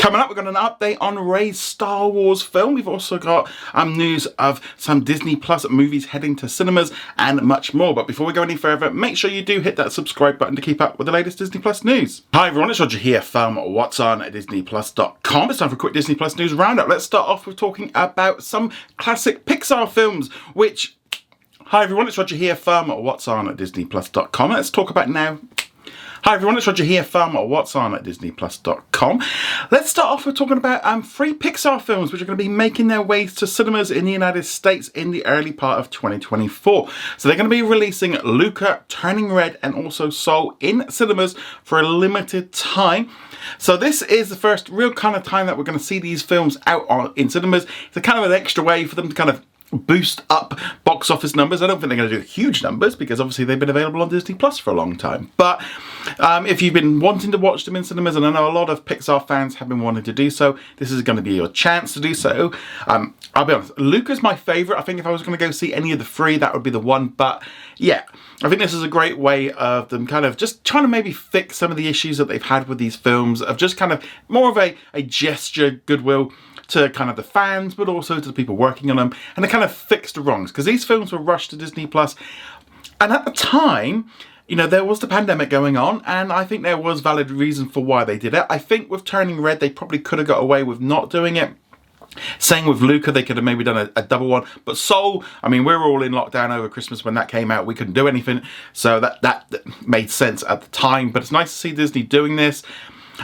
Coming up, we've got an update on Rey's Star Wars film. We've also got um, news of some Disney Plus movies heading to cinemas and much more. But before we go any further, make sure you do hit that subscribe button to keep up with the latest Disney Plus news. Hi everyone, it's Roger here from What's On at DisneyPlus.com. It's time for a quick Disney Plus news roundup. Let's start off with talking about some classic Pixar films, which Hi everyone, it's Roger here from What's On at DisneyPlus.com. Let's talk about now Hi everyone, it's Roger here from What's On at DisneyPlus.com. Let's start off with talking about um, three Pixar films which are going to be making their way to cinemas in the United States in the early part of 2024. So they're going to be releasing Luca, Turning Red and also Soul in cinemas for a limited time. So this is the first real kind of time that we're going to see these films out on in cinemas. It's a kind of an extra way for them to kind of boost up box office numbers. I don't think they're going to do huge numbers because obviously they've been available on Disney Plus for a long time. But um, if you've been wanting to watch them in cinemas, and I know a lot of Pixar fans have been wanting to do so, this is going to be your chance to do so. Um, I'll be honest, Luca's my favourite. I think if I was going to go see any of the three, that would be the one. But yeah, I think this is a great way of them kind of just trying to maybe fix some of the issues that they've had with these films, of just kind of more of a, a gesture, goodwill to kind of the fans, but also to the people working on them, and to kind of fix the wrongs. Because these films were rushed to Disney Plus, and at the time, you know, there was the pandemic going on, and I think there was valid reason for why they did it. I think with Turning Red, they probably could have got away with not doing it. Same with Luca, they could have maybe done a, a, double one. But Soul, I mean, we were all in lockdown over Christmas when that came out. We couldn't do anything. So that, that made sense at the time. But it's nice to see Disney doing this.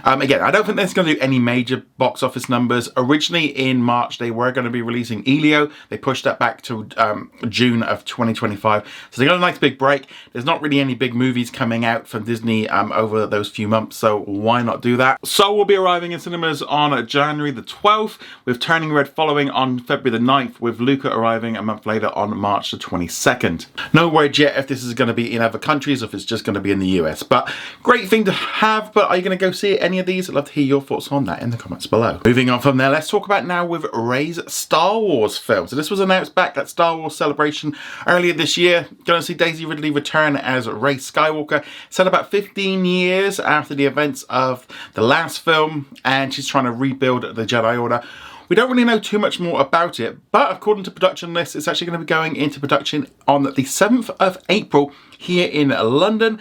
Um, again, I don't think that's going to do any major box office numbers. Originally in March, they were going to be releasing Elio. They pushed that back to um, June of 2025. So they got a nice big break. There's not really any big movies coming out from Disney um, over those few months, so why not do that? Soul will be arriving in cinemas on January the 12th, with Turning Red following on February the 9th, with Luca arriving a month later on March the 22nd. No word yet if this is going to be in other countries or if it's just going to be in the US, but great thing to have, but are you going to go see it any of these? I'd love to hear your thoughts on that in the comments below. Moving on from there, let's talk about now with Rey's Star Wars film. So this was announced back at Star Wars Celebration earlier this year. Going to see Daisy Ridley return as Rey Skywalker. Set about 15 years after the events of the last film, and she's trying to rebuild the Jedi Order. We don't really know too much more about it, but according to production list, it's actually going to be going into production on the 7th of April here in London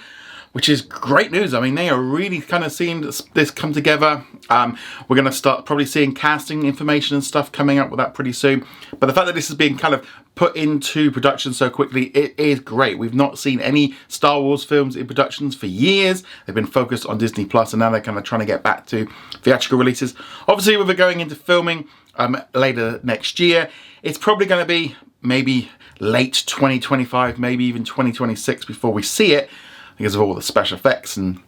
which is great news. I mean, they are really kind of seeing this, this come together. Um, we're going to start probably seeing casting information and stuff coming up with that pretty soon. But the fact that this is being kind of put into production so quickly, it is great. We've not seen any Star Wars films in productions for years. They've been focused on Disney Plus, and now they're kind of trying to get back to theatrical releases. Obviously, with it going into filming um, later next year, it's probably going to be maybe late 2025, maybe even 2026 before we see it because of all the special effects and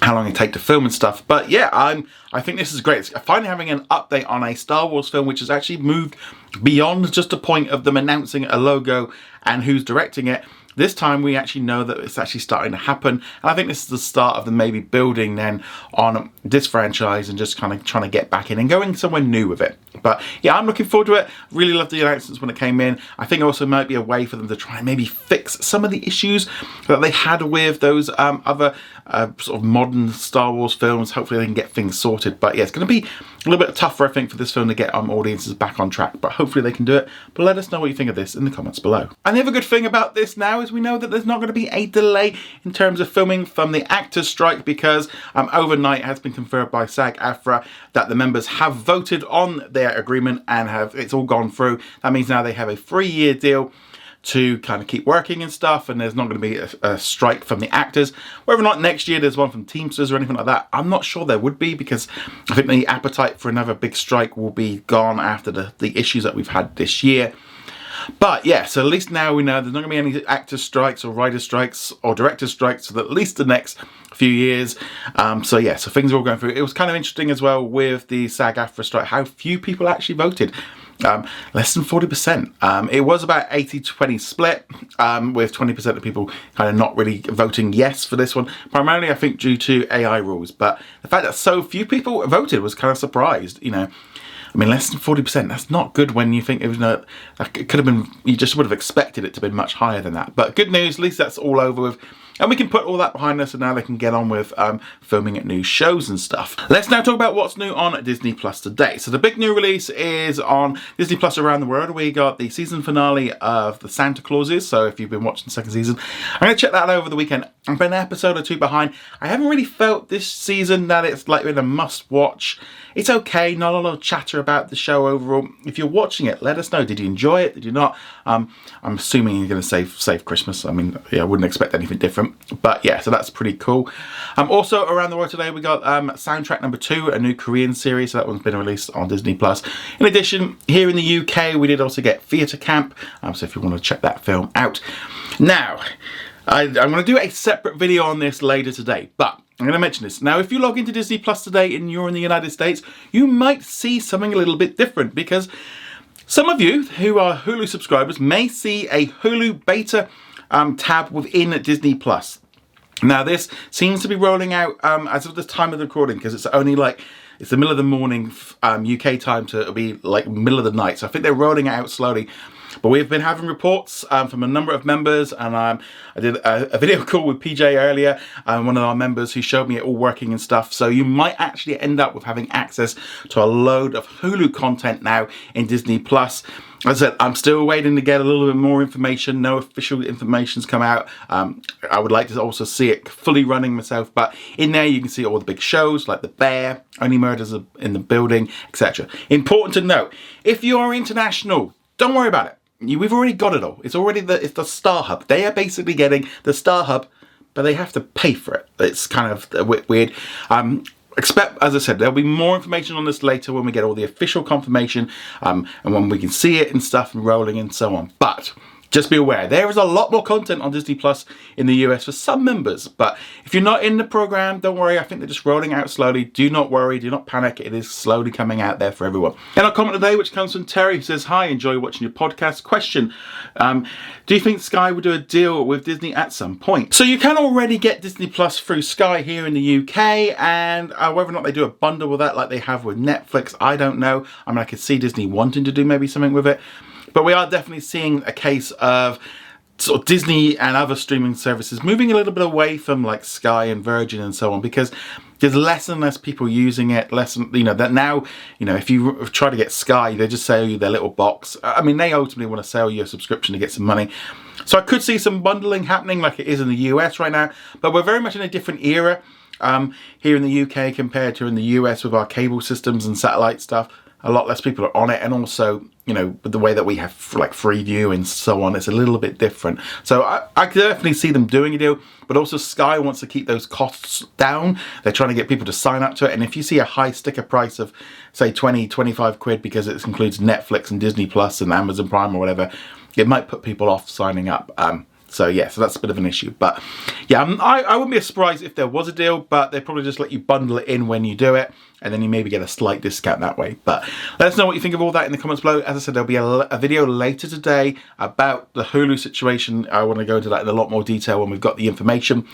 how long it take to film and stuff. But yeah, I'm I think this is great. It's finally having an update on a Star Wars film which has actually moved beyond just a point of them announcing a logo and who's directing it this time we actually know that it's actually starting to happen. And I think this is the start of the maybe building then on this franchise and just kind of trying to get back in and going somewhere new with it. But yeah, I'm looking forward to it. Really loved the announcements when it came in. I think also might be a way for them to try and maybe fix some of the issues that they had with those um, other uh, sort of modern Star Wars films. Hopefully they can get things sorted. But yeah, it's going to be a little bit tougher, I think, for this film to get um, audiences back on track. But hopefully they can do it. But let us know what you think of this in the comments below. And the other good thing about this now is we know that there's not going to be a delay in terms of filming from the actors strike because um, overnight has been confirmed by SAG-AFTRA that the members have voted on their agreement and have it's all gone through. That means now they have a three-year deal to kind of keep working and stuff and there's not going to be a, a, strike from the actors. Whether or not next year there's one from Teamsters or anything like that, I'm not sure there would be because I think the appetite for another big strike will be gone after the, the issues that we've had this year. But yeah, so at least now we know there's not going to be any actor strikes or writer strikes or director strikes for at least the next few years. Um, so yeah, so things are all going through. It was kind of interesting as well with the SAG-AFTRA strike, how few people actually voted. Um, less than 40%. Um, it was about 80-20 split, um, with 20% of people kind of not really voting yes for this one, primarily I think due to AI rules, but the fact that so few people voted was kind of surprised, you know. I mean, less than 40%, that's not good when you think it was, no, it could have been, you just would have expected it to be much higher than that. But good news, at least that's all over with. And we can put all that behind us and now they can get on with um, filming new shows and stuff. Let's now talk about what's new on Disney Plus today. So the big new release is on Disney Plus around the world. We got the season finale of the Santa Clauses. So if you've been watching the second season, I'm going to check that out over the weekend. I've been an episode or two behind. I haven't really felt this season that it's like been a must watch. It's okay, not a lot of chatter about the show overall. If you're watching it, let us know. Did you enjoy it? Did you not? Um, I'm assuming you're going to save save Christmas. I mean, yeah, I wouldn't expect anything different. But yeah, so that's pretty cool. Um, also around the world today, we got um, soundtrack number two, a new Korean series. So that one's been released on Disney Plus. In addition, here in the UK, we did also get Theatre Camp. Um, so if you want to check that film out, now. I, I'm going to do a separate video on this later today, but I'm going to mention this. Now, if you log into Disney Plus today and you're in the United States, you might see something a little bit different because some of you who are Hulu subscribers may see a Hulu beta um, tab within Disney Plus. Now, this seems to be rolling out um, as of the time of the recording because it's only like it's the middle of the morning um, UK time to it'll be like middle of the night. So I think they're rolling it out slowly. But we've been having reports um, from a number of members, and um, I did a, a, video call with PJ earlier, um, one of our members who showed me it all working and stuff. So you might actually end up with having access to a load of Hulu content now in Disney Plus. As I said, I'm still waiting to get a little bit more information. No official information's come out. Um, I would like to also see it fully running myself, but in there you can see all the big shows like The Bear, Only Murders in the Building, etc. Important to note, if you are international, don't worry about it we've already got it all. It's already the it's the Star Hub. They are basically getting the Star Hub, but they have to pay for it. It's kind of weird. Um, expect, as I said, there'll be more information on this later when we get all the official confirmation um, and when we can see it and stuff and rolling and so on. But just be aware, there is a lot more content on Disney Plus in the US for some members, but if you're not in the program, don't worry, I think they're just rolling out slowly. Do not worry, do not panic, it is slowly coming out there for everyone. And our comment today, which comes from Terry, who says, Hi, enjoy watching your podcast. Question um, Do you think Sky will do a deal with Disney at some point? So you can already get Disney Plus through Sky here in the UK, and uh, whether or not they do a bundle with that like they have with Netflix, I don't know. I mean, I could see Disney wanting to do maybe something with it. But we are definitely seeing a case of sort of Disney and other streaming services moving a little bit away from like Sky and Virgin and so on because there's less and less people using it less you know that now you know if you try to get Sky they just sell you their little box. I mean they ultimately want to sell you a subscription to get some money. So I could see some bundling happening like it is in the US right now but we're very much in a different era um, here in the UK compared to in the US with our cable systems and satellite stuff a lot less people are on it. And also you know the way that we have like free view and so on it's a little bit different. So I, I definitely see them doing a deal but also Sky wants to keep those costs down. They're trying to get people to sign up to it. And if you see a high sticker price of say 20 25 quid because it includes Netflix and Disney Plus and Amazon Prime or whatever it might put people off signing up. Um, so yeah, so that's a bit of an issue. But yeah, I, I wouldn't be surprised if there was a deal, but they probably just let you bundle it in when you do it, and then you maybe get a slight discount that way. But let us know what you think of all that in the comments below. As I said, there'll be a, a video later today about the Hulu situation. I want to go into that in a lot more detail when we've got the information.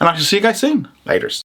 And I shall see you guys soon. Laters.